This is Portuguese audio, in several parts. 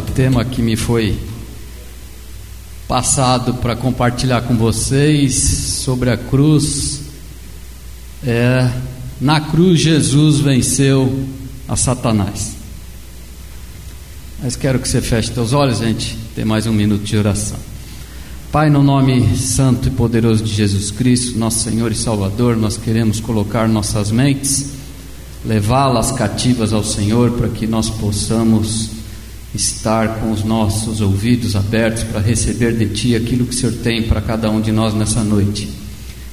o tema que me foi passado para compartilhar com vocês sobre a cruz é na cruz Jesus venceu a Satanás. Mas quero que você feche seus olhos, gente. Tem mais um minuto de oração. Pai, no nome santo e poderoso de Jesus Cristo, nosso Senhor e Salvador, nós queremos colocar nossas mentes, levá-las cativas ao Senhor para que nós possamos estar com os nossos ouvidos abertos para receber de Ti aquilo que o Senhor tem para cada um de nós nessa noite.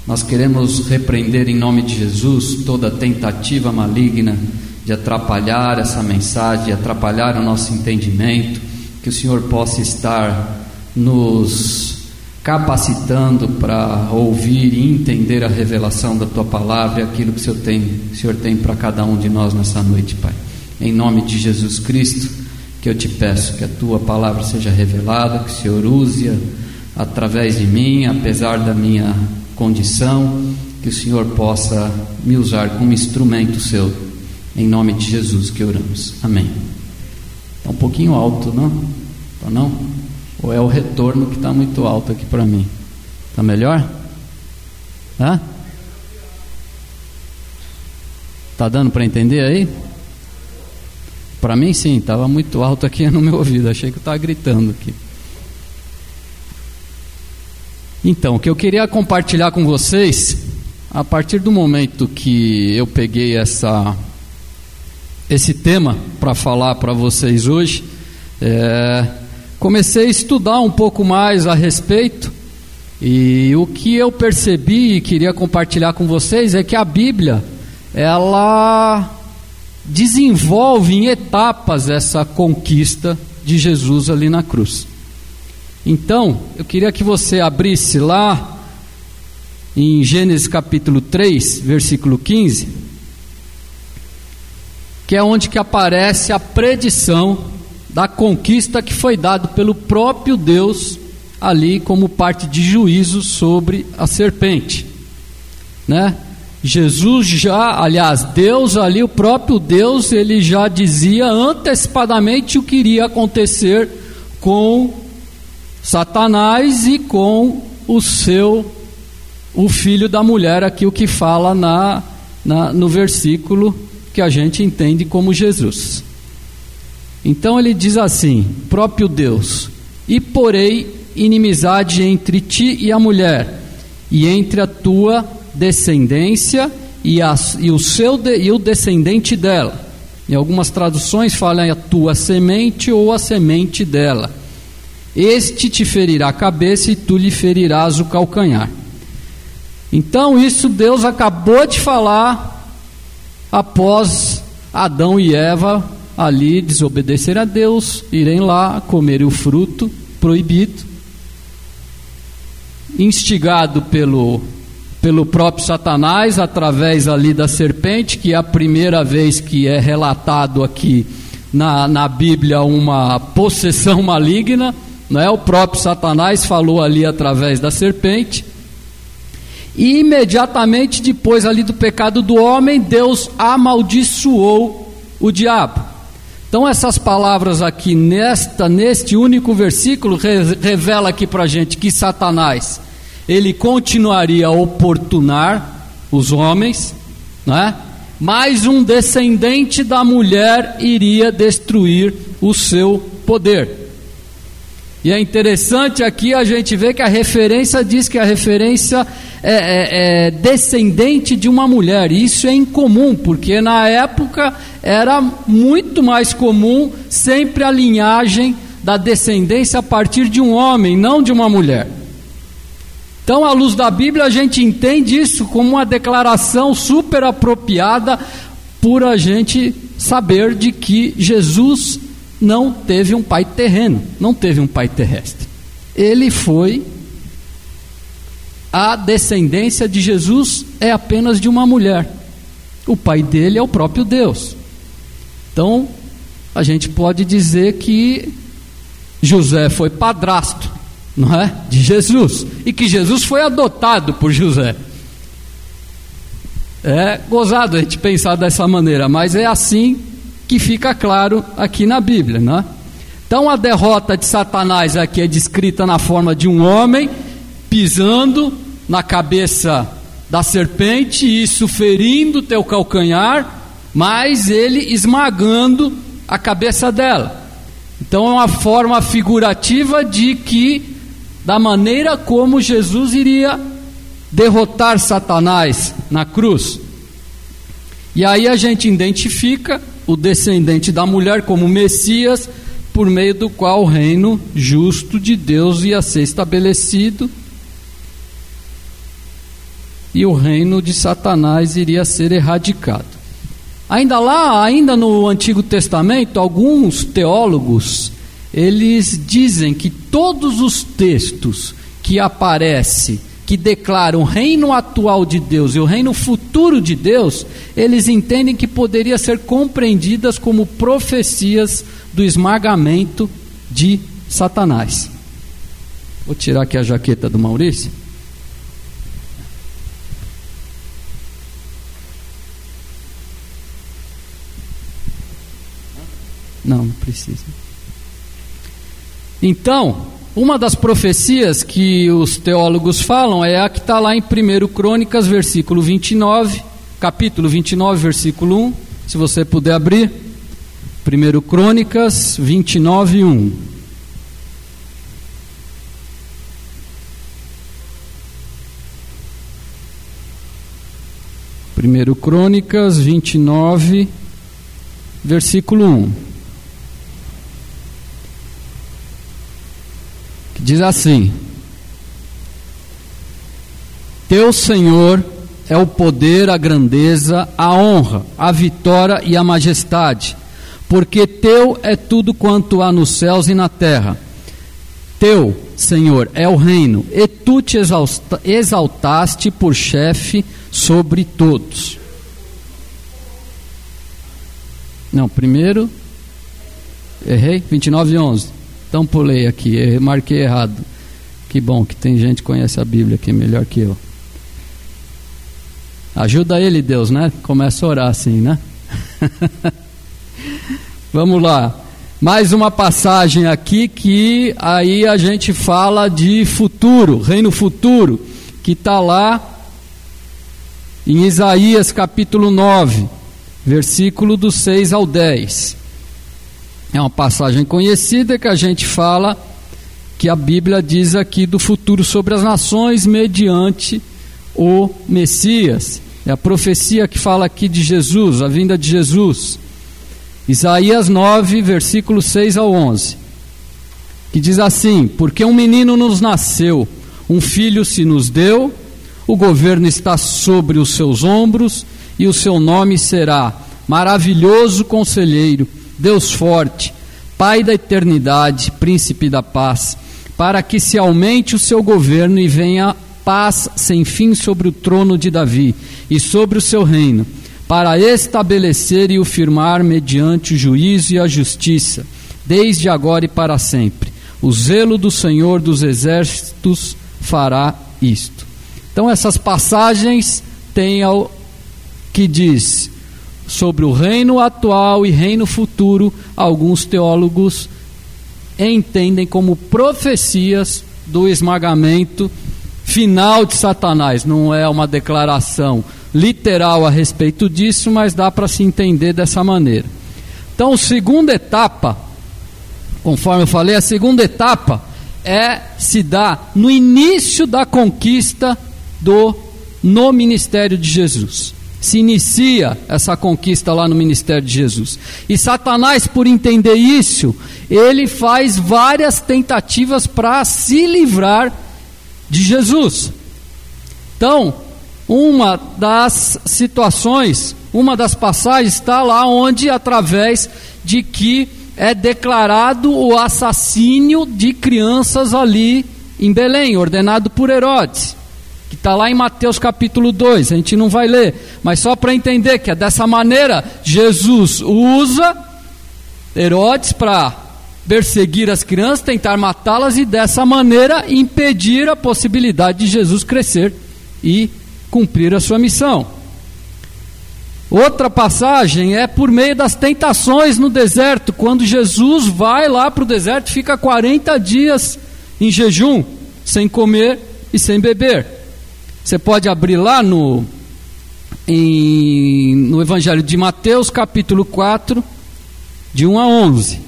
Nós queremos repreender em nome de Jesus toda tentativa maligna de atrapalhar essa mensagem, de atrapalhar o nosso entendimento, que o Senhor possa estar nos capacitando para ouvir e entender a revelação da tua palavra e aquilo que o Senhor tem, o Senhor tem para cada um de nós nessa noite, Pai. Em nome de Jesus Cristo que eu te peço que a tua palavra seja revelada, que o Senhor use através de mim, apesar da minha condição, que o Senhor possa me usar como instrumento seu, em nome de Jesus que oramos. Amém. Está um pouquinho alto, não? Está não? Ou é o retorno que está muito alto aqui para mim? Está melhor? Tá? Tá dando para entender aí? Para mim, sim, estava muito alto aqui no meu ouvido, achei que eu estava gritando aqui. Então, o que eu queria compartilhar com vocês, a partir do momento que eu peguei essa, esse tema para falar para vocês hoje, é, comecei a estudar um pouco mais a respeito, e o que eu percebi e queria compartilhar com vocês é que a Bíblia, ela desenvolve em etapas essa conquista de Jesus ali na cruz. Então, eu queria que você abrisse lá em Gênesis capítulo 3, versículo 15, que é onde que aparece a predição da conquista que foi dado pelo próprio Deus ali como parte de juízo sobre a serpente, né? Jesus já, aliás, Deus ali, o próprio Deus, ele já dizia antecipadamente o que iria acontecer com Satanás e com o seu, o filho da mulher, aqui o que fala na, na no versículo que a gente entende como Jesus. Então ele diz assim: próprio Deus, e porei inimizade entre ti e a mulher, e entre a tua descendência e, a, e o seu de, e o descendente dela. Em algumas traduções falam a tua semente ou a semente dela. Este te ferirá a cabeça e tu lhe ferirás o calcanhar. Então, isso Deus acabou de falar após Adão e Eva ali desobedecer a Deus, irem lá comer o fruto proibido, instigado pelo pelo próprio Satanás através ali da serpente, que é a primeira vez que é relatado aqui na, na Bíblia uma possessão maligna, não é? O próprio Satanás falou ali através da serpente. E imediatamente depois ali do pecado do homem, Deus amaldiçoou o diabo. Então essas palavras aqui nesta neste único versículo revela aqui para gente que Satanás ele continuaria a oportunar os homens, né? mas um descendente da mulher iria destruir o seu poder. E é interessante aqui a gente ver que a referência diz que a referência é, é, é descendente de uma mulher. Isso é incomum, porque na época era muito mais comum sempre a linhagem da descendência a partir de um homem, não de uma mulher. Então, à luz da Bíblia, a gente entende isso como uma declaração super apropriada por a gente saber de que Jesus não teve um pai terreno, não teve um pai terrestre. Ele foi a descendência de Jesus é apenas de uma mulher. O pai dele é o próprio Deus. Então, a gente pode dizer que José foi padrasto não é? De Jesus. E que Jesus foi adotado por José. É gozado a gente pensar dessa maneira, mas é assim que fica claro aqui na Bíblia, não é? Então a derrota de Satanás aqui é descrita na forma de um homem pisando na cabeça da serpente, isso ferindo teu calcanhar, mas ele esmagando a cabeça dela. Então é uma forma figurativa de que, da maneira como Jesus iria derrotar Satanás na cruz. E aí a gente identifica o descendente da mulher como Messias, por meio do qual o reino justo de Deus ia ser estabelecido e o reino de Satanás iria ser erradicado. Ainda lá, ainda no Antigo Testamento, alguns teólogos eles dizem que todos os textos que aparecem que declaram o reino atual de Deus e o reino futuro de Deus, eles entendem que poderia ser compreendidas como profecias do esmagamento de Satanás. Vou tirar aqui a jaqueta do Maurício. Não, não precisa. Então, uma das profecias que os teólogos falam é a que está lá em 1 Crônicas, versículo 29, capítulo 29, versículo 1. Se você puder abrir. 1 Crônicas 29, 1. Primeiro Crônicas 29, versículo 1. Diz assim: Teu Senhor é o poder, a grandeza, a honra, a vitória e a majestade, porque teu é tudo quanto há nos céus e na terra. Teu, Senhor, é o reino, e tu te exaltaste por chefe sobre todos. Não, primeiro, errei, 29 e 11. Então pulei aqui, marquei errado. Que bom que tem gente que conhece a Bíblia aqui melhor que eu. Ajuda ele, Deus, né? Começa a orar assim, né? Vamos lá. Mais uma passagem aqui que aí a gente fala de futuro, reino futuro, que está lá em Isaías capítulo 9, versículo do 6 ao 10. É uma passagem conhecida que a gente fala que a Bíblia diz aqui do futuro sobre as nações mediante o Messias. É a profecia que fala aqui de Jesus, a vinda de Jesus. Isaías 9, versículos 6 ao 11. Que diz assim: Porque um menino nos nasceu, um filho se nos deu, o governo está sobre os seus ombros, e o seu nome será Maravilhoso Conselheiro Deus forte, Pai da eternidade, Príncipe da paz, para que se aumente o seu governo e venha paz sem fim sobre o trono de Davi e sobre o seu reino, para estabelecer e o firmar mediante o juízo e a justiça, desde agora e para sempre. O zelo do Senhor dos exércitos fará isto. Então essas passagens têm ao que diz sobre o reino atual e reino futuro, alguns teólogos entendem como profecias do esmagamento final de Satanás. Não é uma declaração literal a respeito disso, mas dá para se entender dessa maneira. Então, a segunda etapa, conforme eu falei, a segunda etapa é se dá no início da conquista do no ministério de Jesus se inicia essa conquista lá no ministério de Jesus. E Satanás, por entender isso, ele faz várias tentativas para se livrar de Jesus. Então, uma das situações, uma das passagens está lá onde, através de que é declarado o assassínio de crianças ali em Belém, ordenado por Herodes que está lá em Mateus capítulo 2, a gente não vai ler, mas só para entender que é dessa maneira Jesus usa Herodes para perseguir as crianças, tentar matá-las e dessa maneira impedir a possibilidade de Jesus crescer e cumprir a sua missão. Outra passagem é por meio das tentações no deserto, quando Jesus vai lá para o deserto, fica 40 dias em jejum, sem comer e sem beber. Você pode abrir lá no, em, no Evangelho de Mateus, capítulo 4, de 1 a 11.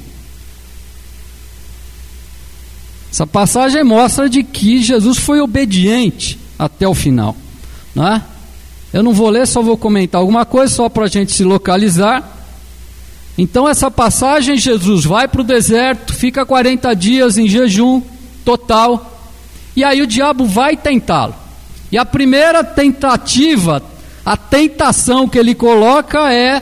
Essa passagem mostra de que Jesus foi obediente até o final. Não é? Eu não vou ler, só vou comentar alguma coisa, só para a gente se localizar. Então, essa passagem, Jesus vai para o deserto, fica 40 dias em jejum total, e aí o diabo vai tentá-lo. E a primeira tentativa, a tentação que ele coloca é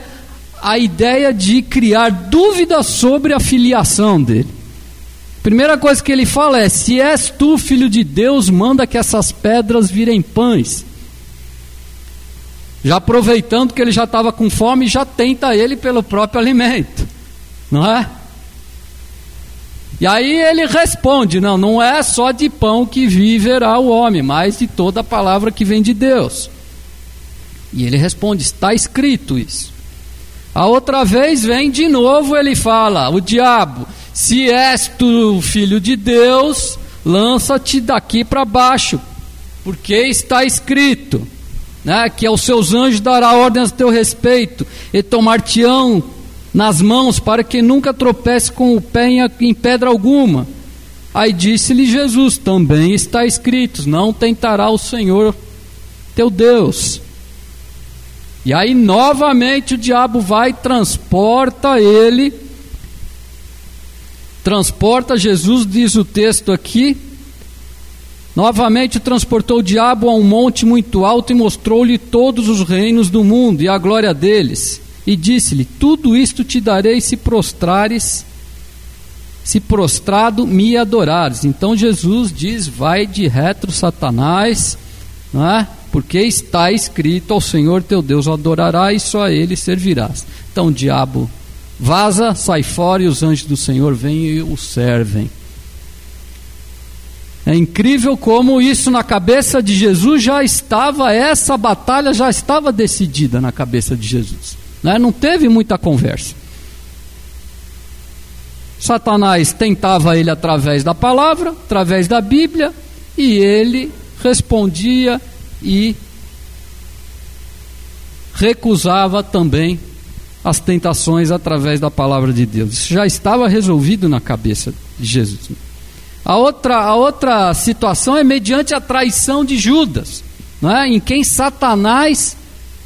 a ideia de criar dúvidas sobre a filiação dele. Primeira coisa que ele fala é: se és tu filho de Deus, manda que essas pedras virem pães. Já aproveitando que ele já estava com fome, já tenta ele pelo próprio alimento, não é? E aí ele responde: não, não é só de pão que viverá o homem, mas de toda a palavra que vem de Deus. E ele responde: está escrito isso. A outra vez vem de novo, ele fala: o diabo, se és tu filho de Deus, lança-te daqui para baixo, porque está escrito né, que aos seus anjos dará ordens a teu respeito, e tomar-te-ão nas mãos para que nunca tropece com o pé em pedra alguma. Aí disse-lhe Jesus: também está escrito: não tentará o Senhor teu Deus. E aí novamente o diabo vai, transporta ele, transporta Jesus, diz o texto aqui, Novamente transportou o diabo a um monte muito alto e mostrou-lhe todos os reinos do mundo e a glória deles. E disse-lhe: Tudo isto te darei se prostrares, se prostrado me adorares. Então Jesus diz: Vai de retro, Satanás, não é? porque está escrito: Ao Senhor teu Deus adorarás e só a ele servirás. Então o diabo vaza, sai fora e os anjos do Senhor vêm e o servem. É incrível como isso na cabeça de Jesus já estava, essa batalha já estava decidida na cabeça de Jesus. Né? Não teve muita conversa. Satanás tentava ele através da palavra, através da Bíblia, e ele respondia e recusava também as tentações através da palavra de Deus. Isso já estava resolvido na cabeça de Jesus. A outra, a outra situação é mediante a traição de Judas, não é? em quem Satanás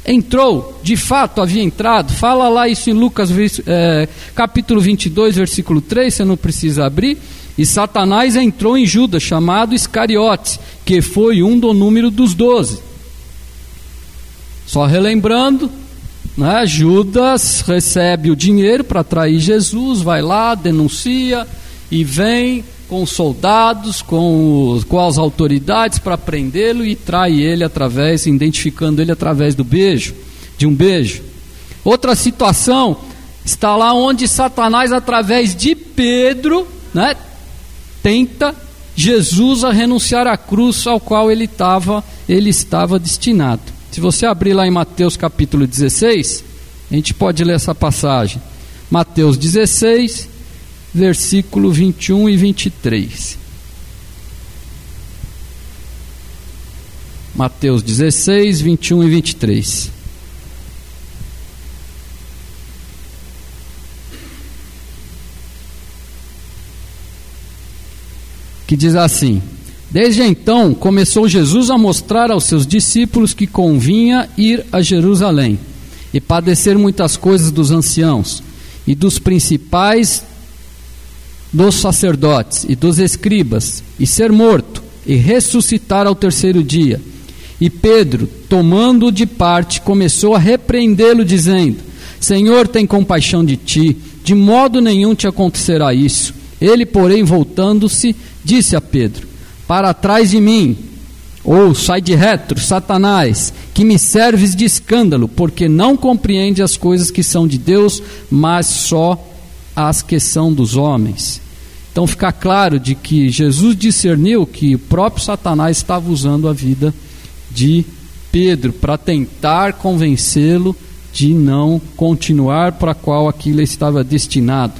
entrou, de fato havia entrado. Fala lá isso em Lucas é, capítulo 22, versículo 3, você não precisa abrir. E Satanás entrou em Judas, chamado Iscariotes, que foi um do número dos doze. Só relembrando, né, Judas recebe o dinheiro para trair Jesus, vai lá, denuncia e vem com os soldados, com, os, com as autoridades para prendê-lo e trai ele através, identificando ele através do beijo, de um beijo. Outra situação está lá onde Satanás, através de Pedro, né, tenta Jesus a renunciar à cruz ao qual ele estava, ele estava destinado. Se você abrir lá em Mateus capítulo 16, a gente pode ler essa passagem. Mateus 16, versículo 21 e 23. Mateus 16, 21 e 23. Que diz assim: Desde então começou Jesus a mostrar aos seus discípulos que convinha ir a Jerusalém e padecer muitas coisas dos anciãos e dos principais dos sacerdotes e dos escribas, e ser morto, e ressuscitar ao terceiro dia. E Pedro, tomando-o de parte, começou a repreendê-lo, dizendo: Senhor, tem compaixão de ti, de modo nenhum te acontecerá isso. Ele, porém, voltando-se, disse a Pedro: Para trás de mim, ou sai de retro, Satanás, que me serves de escândalo, porque não compreende as coisas que são de Deus, mas só as que são dos homens. Então fica claro de que Jesus discerniu que o próprio Satanás estava usando a vida de Pedro para tentar convencê-lo de não continuar para qual aquilo estava destinado.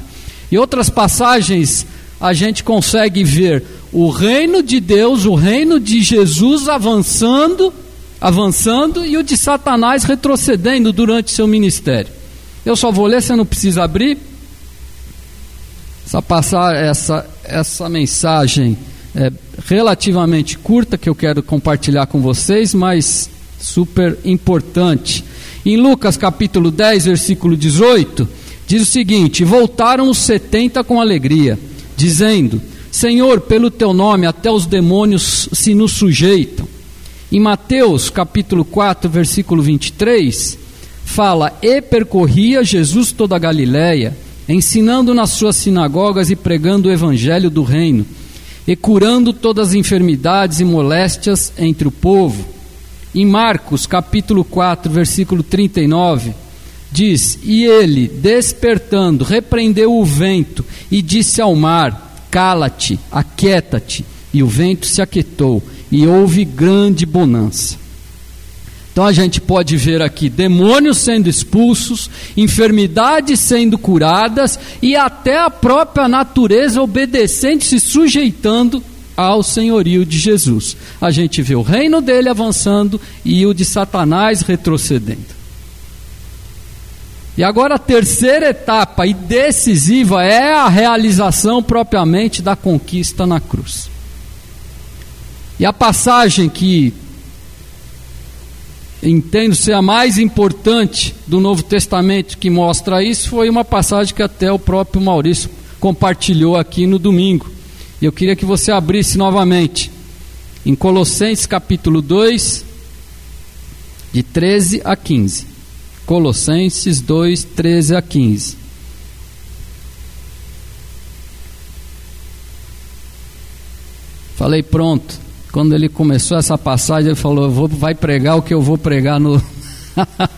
Em outras passagens, a gente consegue ver o reino de Deus, o reino de Jesus avançando, avançando e o de Satanás retrocedendo durante seu ministério. Eu só vou ler, você não precisa abrir. Essa, passar, essa, essa mensagem é relativamente curta que eu quero compartilhar com vocês, mas super importante. Em Lucas capítulo 10, versículo 18, diz o seguinte: Voltaram os setenta com alegria, dizendo: Senhor, pelo teu nome até os demônios se nos sujeitam. Em Mateus capítulo 4, versículo 23, fala: E percorria Jesus toda a Galiléia, ensinando nas suas sinagogas e pregando o evangelho do reino e curando todas as enfermidades e moléstias entre o povo. Em Marcos, capítulo 4, versículo 39, diz: E ele, despertando, repreendeu o vento e disse ao mar: Cala-te, aquieta-te. E o vento se aquietou, e houve grande bonança. Então a gente pode ver aqui demônios sendo expulsos, enfermidades sendo curadas e até a própria natureza obedecente se sujeitando ao senhorio de Jesus. A gente vê o reino dele avançando e o de Satanás retrocedendo. E agora a terceira etapa e decisiva é a realização propriamente da conquista na cruz. E a passagem que entendo ser a mais importante do Novo Testamento que mostra isso, foi uma passagem que até o próprio Maurício compartilhou aqui no domingo. E eu queria que você abrisse novamente em Colossenses capítulo 2, de 13 a 15. Colossenses 2, 13 a 15. Falei pronto. Quando ele começou essa passagem, ele falou: vou, vai pregar o que eu vou pregar no.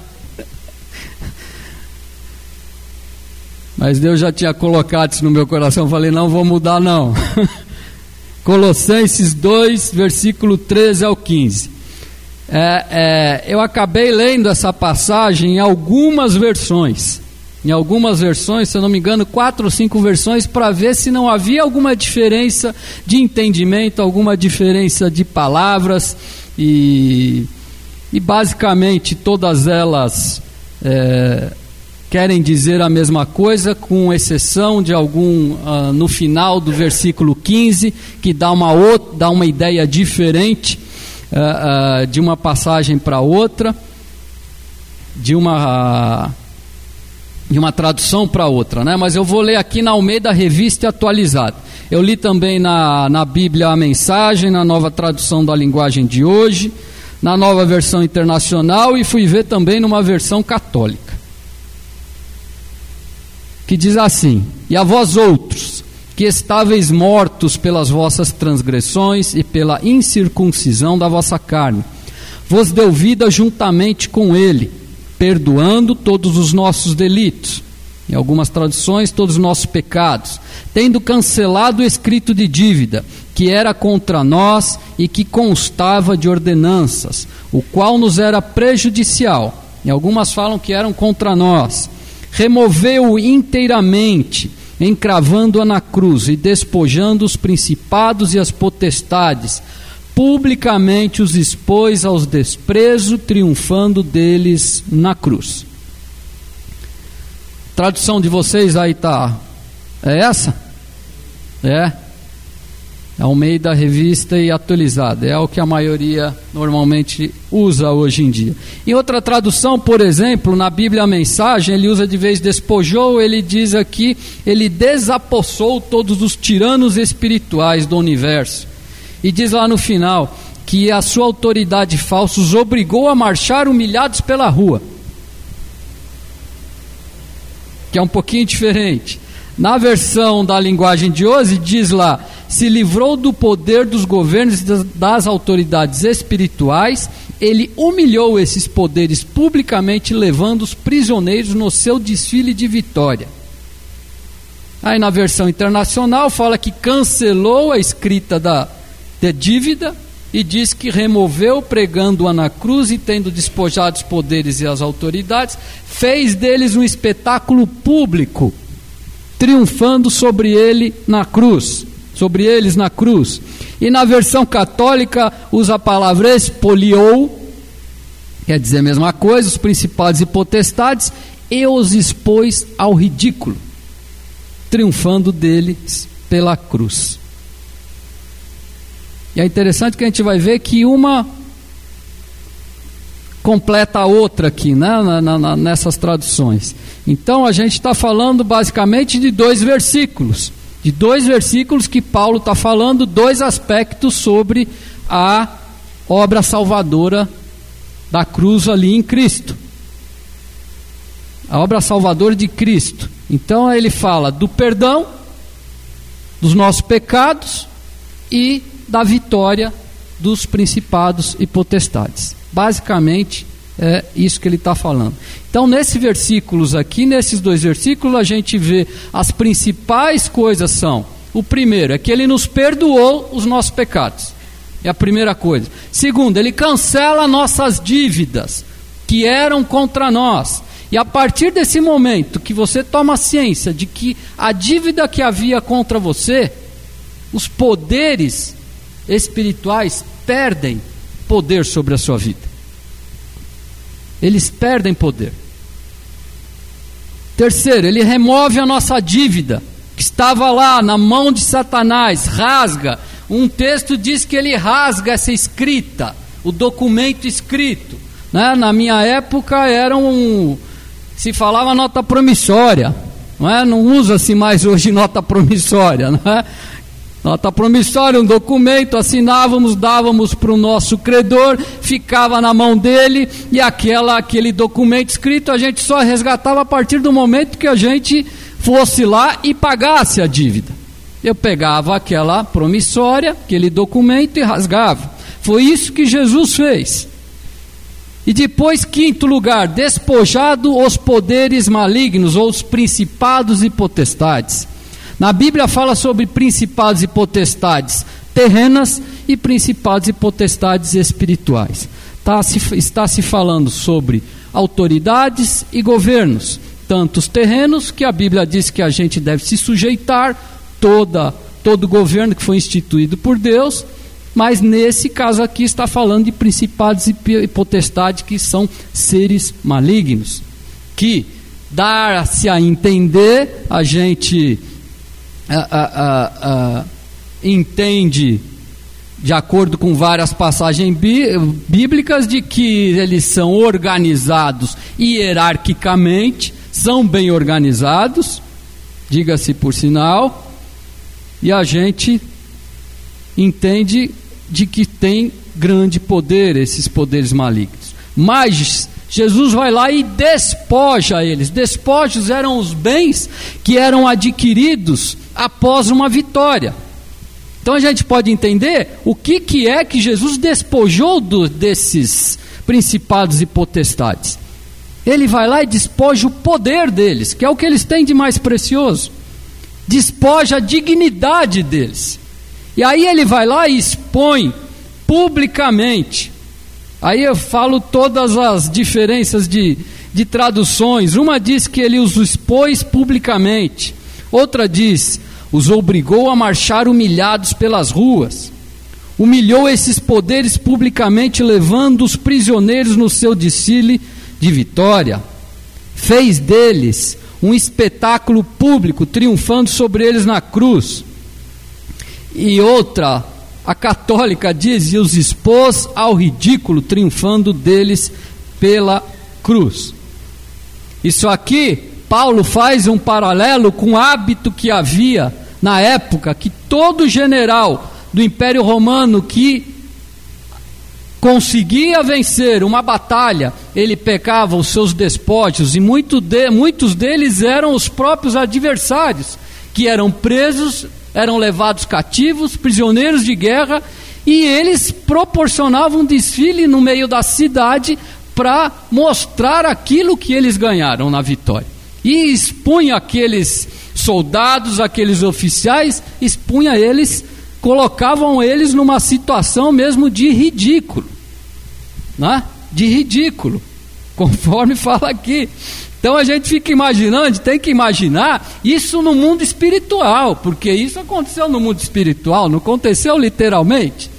Mas Deus já tinha colocado isso no meu coração. Falei: não vou mudar, não. Colossenses 2, versículo 13 ao 15. É, é, eu acabei lendo essa passagem em algumas versões em algumas versões, se eu não me engano, quatro ou cinco versões, para ver se não havia alguma diferença de entendimento, alguma diferença de palavras, e, e basicamente todas elas é, querem dizer a mesma coisa, com exceção de algum uh, no final do versículo 15, que dá uma, outra, dá uma ideia diferente uh, uh, de uma passagem para outra, de uma de uma tradução para outra, né? mas eu vou ler aqui na Almeida Revista Atualizada. Eu li também na, na Bíblia a mensagem, na nova tradução da linguagem de hoje, na nova versão internacional e fui ver também numa versão católica. Que diz assim: E a vós outros, que estáveis mortos pelas vossas transgressões e pela incircuncisão da vossa carne, vos deu vida juntamente com ele perdoando todos os nossos delitos, em algumas traduções, todos os nossos pecados, tendo cancelado o escrito de dívida que era contra nós e que constava de ordenanças, o qual nos era prejudicial. E algumas falam que eram contra nós. Removeu-o inteiramente, encravando-a na cruz e despojando os principados e as potestades, publicamente os expôs aos desprezo, triunfando deles na cruz. Tradução de vocês aí tá é essa? É. É o meio da revista e atualizada. É o que a maioria normalmente usa hoje em dia. Em outra tradução, por exemplo, na Bíblia a mensagem, ele usa de vez despojou, ele diz aqui, ele desapossou todos os tiranos espirituais do universo e diz lá no final que a sua autoridade falsa os obrigou a marchar humilhados pela rua. Que é um pouquinho diferente. Na versão da linguagem de hoje, diz lá: se livrou do poder dos governos e das autoridades espirituais, ele humilhou esses poderes publicamente, levando os prisioneiros no seu desfile de vitória. Aí na versão internacional fala que cancelou a escrita da, de dívida e diz que removeu, pregando-a na cruz e tendo despojado os poderes e as autoridades, fez deles um espetáculo público, triunfando sobre ele na cruz, sobre eles na cruz. E na versão católica usa a palavra expoliou, quer dizer a mesma coisa, os principados e potestades, e os expôs ao ridículo, triunfando deles pela cruz. E é interessante que a gente vai ver que uma completa a outra aqui, né, na, na, nessas traduções. Então a gente está falando basicamente de dois versículos, de dois versículos que Paulo está falando, dois aspectos sobre a obra salvadora da cruz ali em Cristo. A obra salvadora de Cristo. Então ele fala do perdão dos nossos pecados e da vitória dos principados e potestades. Basicamente, é isso que ele está falando. Então, nesses versículos aqui, nesses dois versículos, a gente vê as principais coisas são: o primeiro é que ele nos perdoou os nossos pecados. É a primeira coisa. Segundo, ele cancela nossas dívidas que eram contra nós. E a partir desse momento que você toma ciência de que a dívida que havia contra você, os poderes espirituais perdem poder sobre a sua vida. Eles perdem poder. Terceiro, ele remove a nossa dívida, que estava lá na mão de Satanás, rasga. Um texto diz que ele rasga essa escrita, o documento escrito. Né? Na minha época era um. se falava nota promissória. Não, é? não usa-se mais hoje nota promissória. Não é? Nota promissória, um documento, assinávamos, dávamos para o nosso credor, ficava na mão dele e aquela, aquele documento escrito a gente só resgatava a partir do momento que a gente fosse lá e pagasse a dívida. Eu pegava aquela promissória, aquele documento e rasgava. Foi isso que Jesus fez. E depois, quinto lugar, despojado os poderes malignos ou os principados e potestades. Na Bíblia fala sobre principados e potestades terrenas e principados e potestades espirituais. Tá se, está se falando sobre autoridades e governos, tanto os terrenos, que a Bíblia diz que a gente deve se sujeitar, toda, todo governo que foi instituído por Deus, mas nesse caso aqui está falando de principados e potestades que são seres malignos, que dar-se a entender, a gente entende, de acordo com várias passagens bíblicas, de que eles são organizados hierarquicamente, são bem organizados, diga-se por sinal, e a gente entende de que tem grande poder esses poderes malignos. Mas Jesus vai lá e despoja eles. Despojos eram os bens que eram adquiridos após uma vitória. Então a gente pode entender o que, que é que Jesus despojou do, desses principados e potestades. Ele vai lá e despoja o poder deles, que é o que eles têm de mais precioso. Despoja a dignidade deles. E aí ele vai lá e expõe publicamente. Aí eu falo todas as diferenças de, de traduções. Uma diz que ele os expôs publicamente. Outra diz os obrigou a marchar humilhados pelas ruas. Humilhou esses poderes publicamente, levando os prisioneiros no seu desfile de vitória. Fez deles um espetáculo público, triunfando sobre eles na cruz. E outra, a católica diz, e os expôs ao ridículo, triunfando deles pela cruz. Isso aqui Paulo faz um paralelo com o hábito que havia na época que todo general do Império Romano que conseguia vencer uma batalha, ele pecava os seus despojos e muito de, muitos deles eram os próprios adversários, que eram presos, eram levados cativos, prisioneiros de guerra, e eles proporcionavam um desfile no meio da cidade para mostrar aquilo que eles ganharam na vitória e expunha aqueles soldados, aqueles oficiais, expunha eles colocavam eles numa situação mesmo de ridículo, né? de ridículo, conforme fala aqui. Então a gente fica imaginando, tem que imaginar isso no mundo espiritual, porque isso aconteceu no mundo espiritual, não aconteceu literalmente.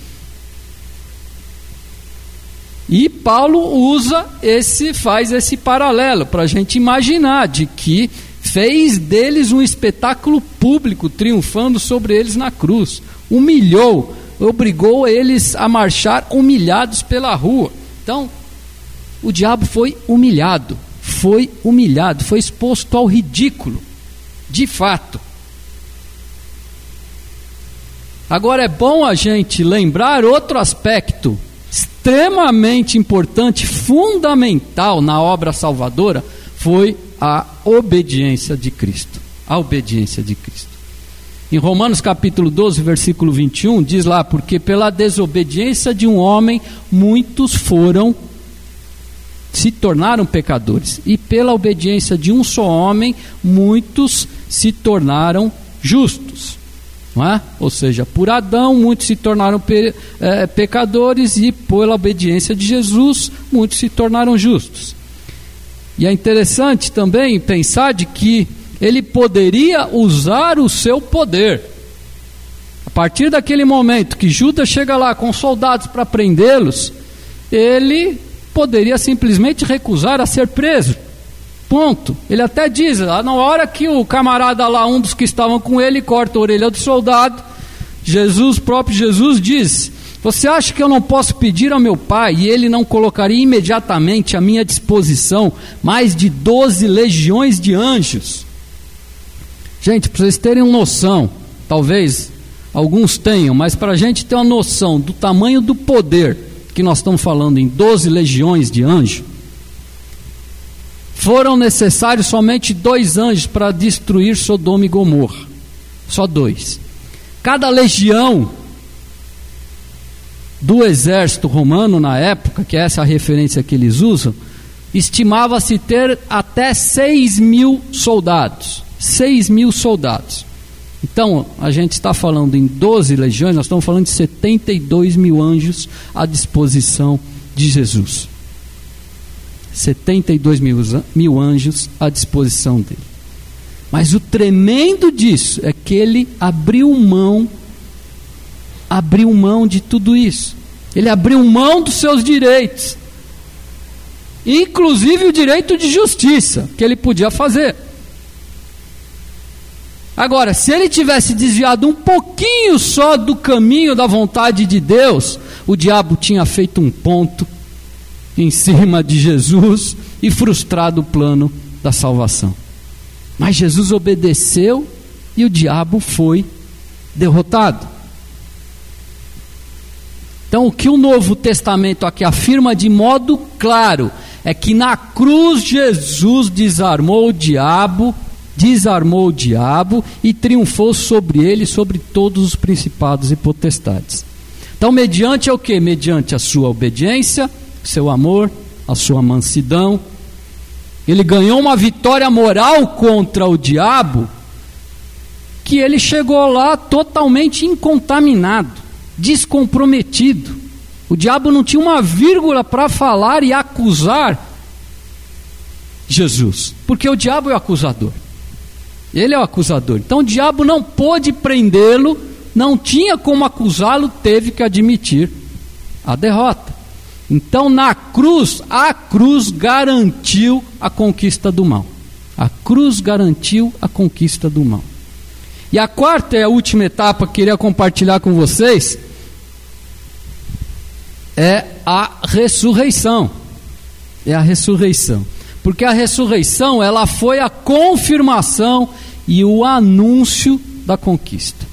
E Paulo usa esse, faz esse paralelo para a gente imaginar de que fez deles um espetáculo público, triunfando sobre eles na cruz, humilhou, obrigou eles a marchar humilhados pela rua. Então, o diabo foi humilhado foi humilhado, foi exposto ao ridículo, de fato. Agora é bom a gente lembrar outro aspecto extremamente importante, fundamental na obra salvadora, foi a obediência de Cristo. A obediência de Cristo. Em Romanos capítulo 12, versículo 21, diz lá: Porque pela desobediência de um homem muitos foram se tornaram pecadores, e pela obediência de um só homem, muitos se tornaram justos. É? Ou seja, por Adão, muitos se tornaram pe é, pecadores, e pela obediência de Jesus, muitos se tornaram justos. E é interessante também pensar de que ele poderia usar o seu poder. A partir daquele momento que Judas chega lá com soldados para prendê-los, ele poderia simplesmente recusar a ser preso. Ponto. Ele até diz, lá na hora que o camarada lá, um dos que estavam com ele, corta a orelha do soldado, Jesus, próprio Jesus, diz: Você acha que eu não posso pedir ao meu pai e ele não colocaria imediatamente à minha disposição mais de doze legiões de anjos? Gente, para vocês terem uma noção, talvez alguns tenham, mas para a gente ter uma noção do tamanho do poder que nós estamos falando em 12 legiões de anjos, foram necessários somente dois anjos para destruir Sodoma e Gomorra. Só dois. Cada legião do exército romano na época, que é essa a referência que eles usam, estimava-se ter até 6 mil soldados. 6 mil soldados. Então, a gente está falando em 12 legiões, nós estamos falando de 72 mil anjos à disposição de Jesus. 72 mil, mil anjos à disposição dele. Mas o tremendo disso é que ele abriu mão, abriu mão de tudo isso. Ele abriu mão dos seus direitos, inclusive o direito de justiça que ele podia fazer. Agora, se ele tivesse desviado um pouquinho só do caminho da vontade de Deus, o diabo tinha feito um ponto em cima de Jesus e frustrado o plano da salvação. Mas Jesus obedeceu e o diabo foi derrotado. Então, o que o Novo Testamento aqui afirma de modo claro é que na cruz Jesus desarmou o diabo desarmou o diabo e triunfou sobre ele, sobre todos os principados e potestades. Então, mediante o que? Mediante a sua obediência, seu amor, a sua mansidão. Ele ganhou uma vitória moral contra o diabo, que ele chegou lá totalmente incontaminado, descomprometido. O diabo não tinha uma vírgula para falar e acusar Jesus, porque o diabo é o acusador. Ele é o acusador. Então o diabo não pôde prendê-lo, não tinha como acusá-lo, teve que admitir a derrota. Então na cruz, a cruz garantiu a conquista do mal. A cruz garantiu a conquista do mal. E a quarta e a última etapa que queria compartilhar com vocês é a ressurreição. É a ressurreição. Porque a ressurreição, ela foi a confirmação e o anúncio da conquista.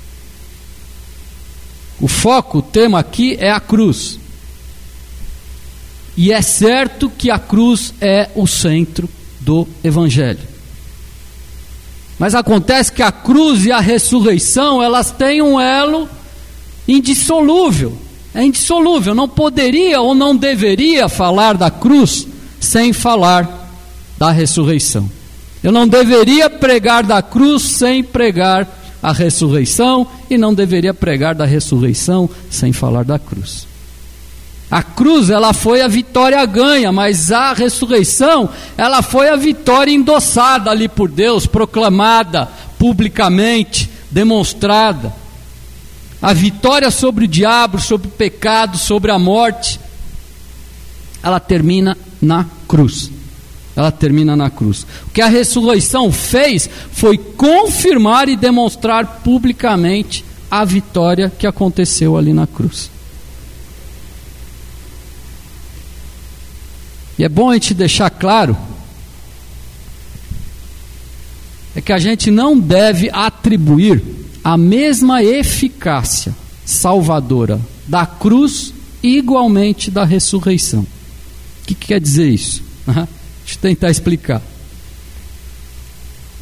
O foco, o tema aqui é a cruz. E é certo que a cruz é o centro do evangelho. Mas acontece que a cruz e a ressurreição, elas têm um elo indissolúvel. É indissolúvel, não poderia ou não deveria falar da cruz sem falar da ressurreição. Eu não deveria pregar da cruz sem pregar a ressurreição e não deveria pregar da ressurreição sem falar da cruz. A cruz, ela foi a vitória ganha, mas a ressurreição, ela foi a vitória endossada ali por Deus, proclamada publicamente, demonstrada. A vitória sobre o diabo, sobre o pecado, sobre a morte, ela termina na cruz. Ela termina na cruz. O que a ressurreição fez foi confirmar e demonstrar publicamente a vitória que aconteceu ali na cruz. E é bom a gente deixar claro é que a gente não deve atribuir a mesma eficácia salvadora da cruz igualmente da ressurreição. O que, que quer dizer isso? Deixa eu tentar explicar.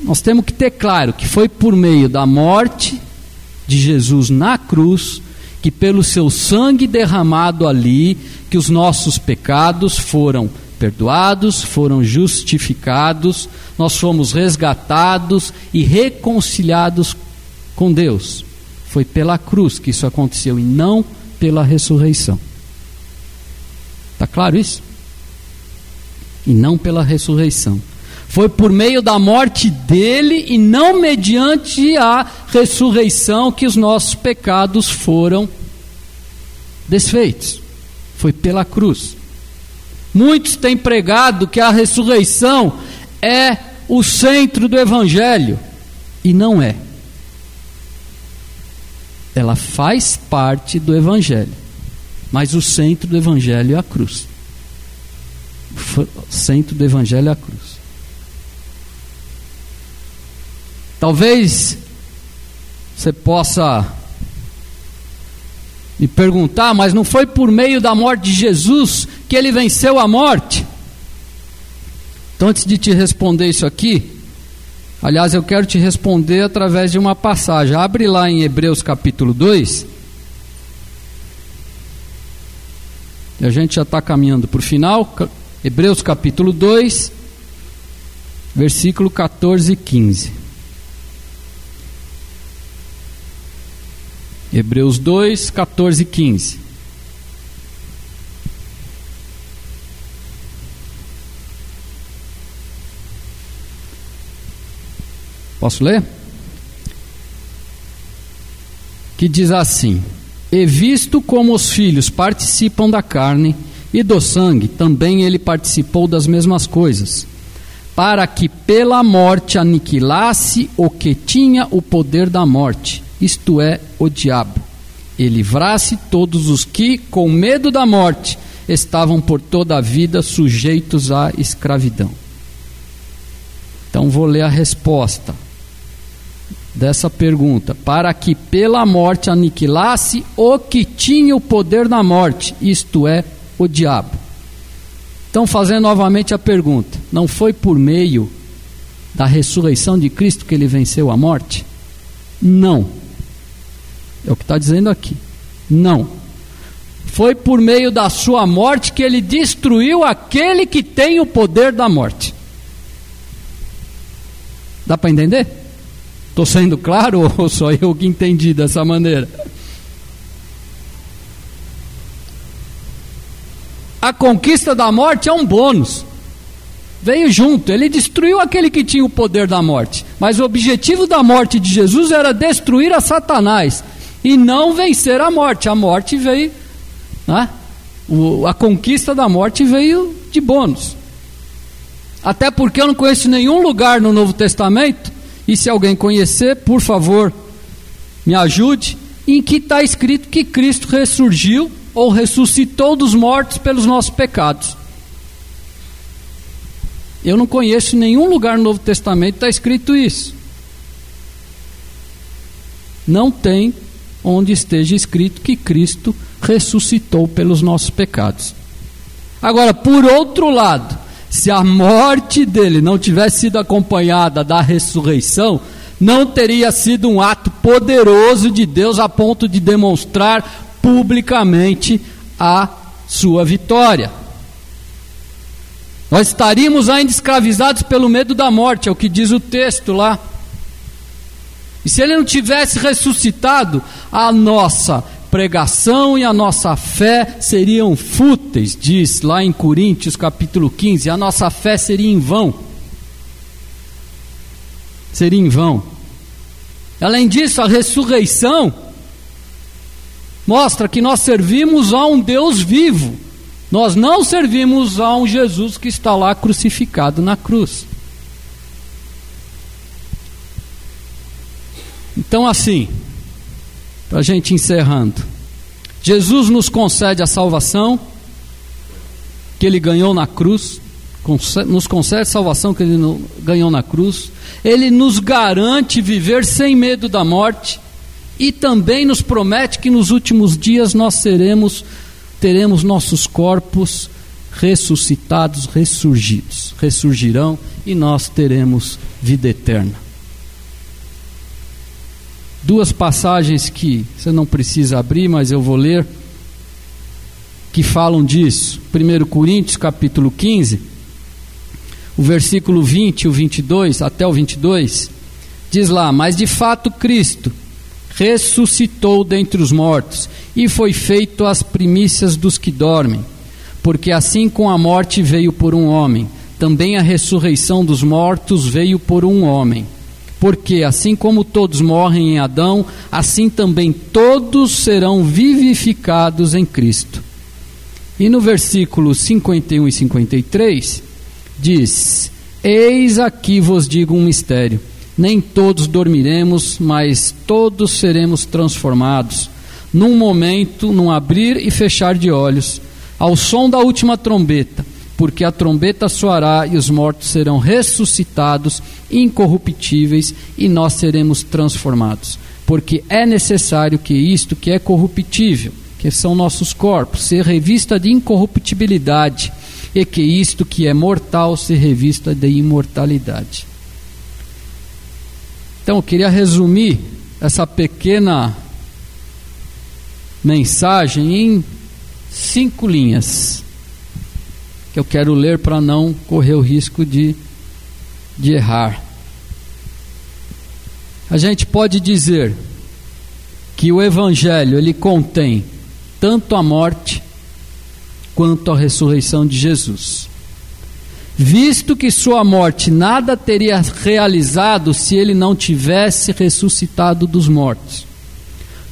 Nós temos que ter claro que foi por meio da morte de Jesus na cruz, que pelo seu sangue derramado ali, que os nossos pecados foram perdoados, foram justificados, nós fomos resgatados e reconciliados com Deus. Foi pela cruz que isso aconteceu e não pela ressurreição. Está claro isso? E não pela ressurreição. Foi por meio da morte dele e não mediante a ressurreição que os nossos pecados foram desfeitos. Foi pela cruz. Muitos têm pregado que a ressurreição é o centro do Evangelho, e não é. Ela faz parte do Evangelho, mas o centro do Evangelho é a cruz. Centro do Evangelho é a cruz. Talvez você possa me perguntar, mas não foi por meio da morte de Jesus que ele venceu a morte? Então, antes de te responder isso aqui, aliás, eu quero te responder através de uma passagem. Abre lá em Hebreus capítulo 2. E a gente já está caminhando para o final. Hebreus capítulo 2, versículo 14 e 15. Hebreus 2, 14 e 15. Posso ler? Que diz assim: E visto como os filhos participam da carne e do sangue, também ele participou das mesmas coisas, para que pela morte aniquilasse o que tinha o poder da morte isto é, o diabo, e livrasse todos os que, com medo da morte, estavam por toda a vida sujeitos à escravidão. Então vou ler a resposta dessa pergunta: para que pela morte aniquilasse o que tinha o poder da morte, isto é, o diabo. Então, fazendo novamente a pergunta: não foi por meio da ressurreição de Cristo que ele venceu a morte? Não. É o que está dizendo aqui. Não. Foi por meio da sua morte que ele destruiu aquele que tem o poder da morte. Dá para entender? Estou sendo claro ou só eu que entendi dessa maneira? A conquista da morte é um bônus. Veio junto, ele destruiu aquele que tinha o poder da morte. Mas o objetivo da morte de Jesus era destruir a Satanás e não vencer a morte. A morte veio, né? o, a conquista da morte veio de bônus. Até porque eu não conheço nenhum lugar no Novo Testamento, e se alguém conhecer, por favor, me ajude, em que está escrito que Cristo ressurgiu ou ressuscitou dos mortos pelos nossos pecados. Eu não conheço nenhum lugar no Novo Testamento que está escrito isso. Não tem onde esteja escrito que Cristo ressuscitou pelos nossos pecados. Agora, por outro lado, se a morte dele não tivesse sido acompanhada da ressurreição, não teria sido um ato poderoso de Deus a ponto de demonstrar publicamente a sua vitória. Nós estaríamos ainda escravizados pelo medo da morte, é o que diz o texto lá. E se ele não tivesse ressuscitado, a nossa pregação e a nossa fé seriam fúteis, diz lá em Coríntios capítulo 15, a nossa fé seria em vão. Seria em vão. Além disso, a ressurreição mostra que nós servimos a um Deus vivo. Nós não servimos a um Jesus que está lá crucificado na cruz. Então, assim, para a gente encerrando, Jesus nos concede a salvação que ele ganhou na cruz, nos concede a salvação que ele ganhou na cruz, ele nos garante viver sem medo da morte e também nos promete que nos últimos dias nós seremos teremos nossos corpos ressuscitados, ressurgidos, ressurgirão e nós teremos vida eterna duas passagens que você não precisa abrir, mas eu vou ler, que falam disso. 1 Coríntios capítulo 15, o versículo 20 e o 22, até o 22, diz lá: Mas de fato Cristo ressuscitou dentre os mortos e foi feito as primícias dos que dormem. Porque assim como a morte veio por um homem, também a ressurreição dos mortos veio por um homem porque assim como todos morrem em Adão, assim também todos serão vivificados em Cristo. E no versículo 51 e 53 diz: Eis aqui vos digo um mistério: nem todos dormiremos, mas todos seremos transformados, num momento, num abrir e fechar de olhos, ao som da última trombeta porque a trombeta soará e os mortos serão ressuscitados, incorruptíveis, e nós seremos transformados. Porque é necessário que isto que é corruptível, que são nossos corpos, se revista de incorruptibilidade, e que isto que é mortal se revista de imortalidade. Então, eu queria resumir essa pequena mensagem em cinco linhas que eu quero ler para não correr o risco de, de errar. A gente pode dizer que o Evangelho ele contém tanto a morte quanto a ressurreição de Jesus. Visto que sua morte nada teria realizado se ele não tivesse ressuscitado dos mortos.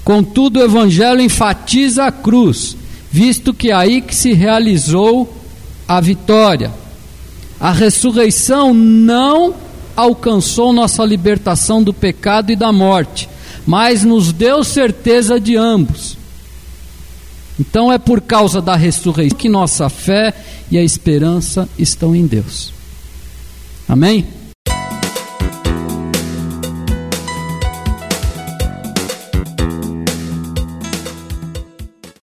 Contudo, o Evangelho enfatiza a cruz, visto que é aí que se realizou a vitória. A ressurreição não alcançou nossa libertação do pecado e da morte, mas nos deu certeza de ambos. Então é por causa da ressurreição que nossa fé e a esperança estão em Deus. Amém?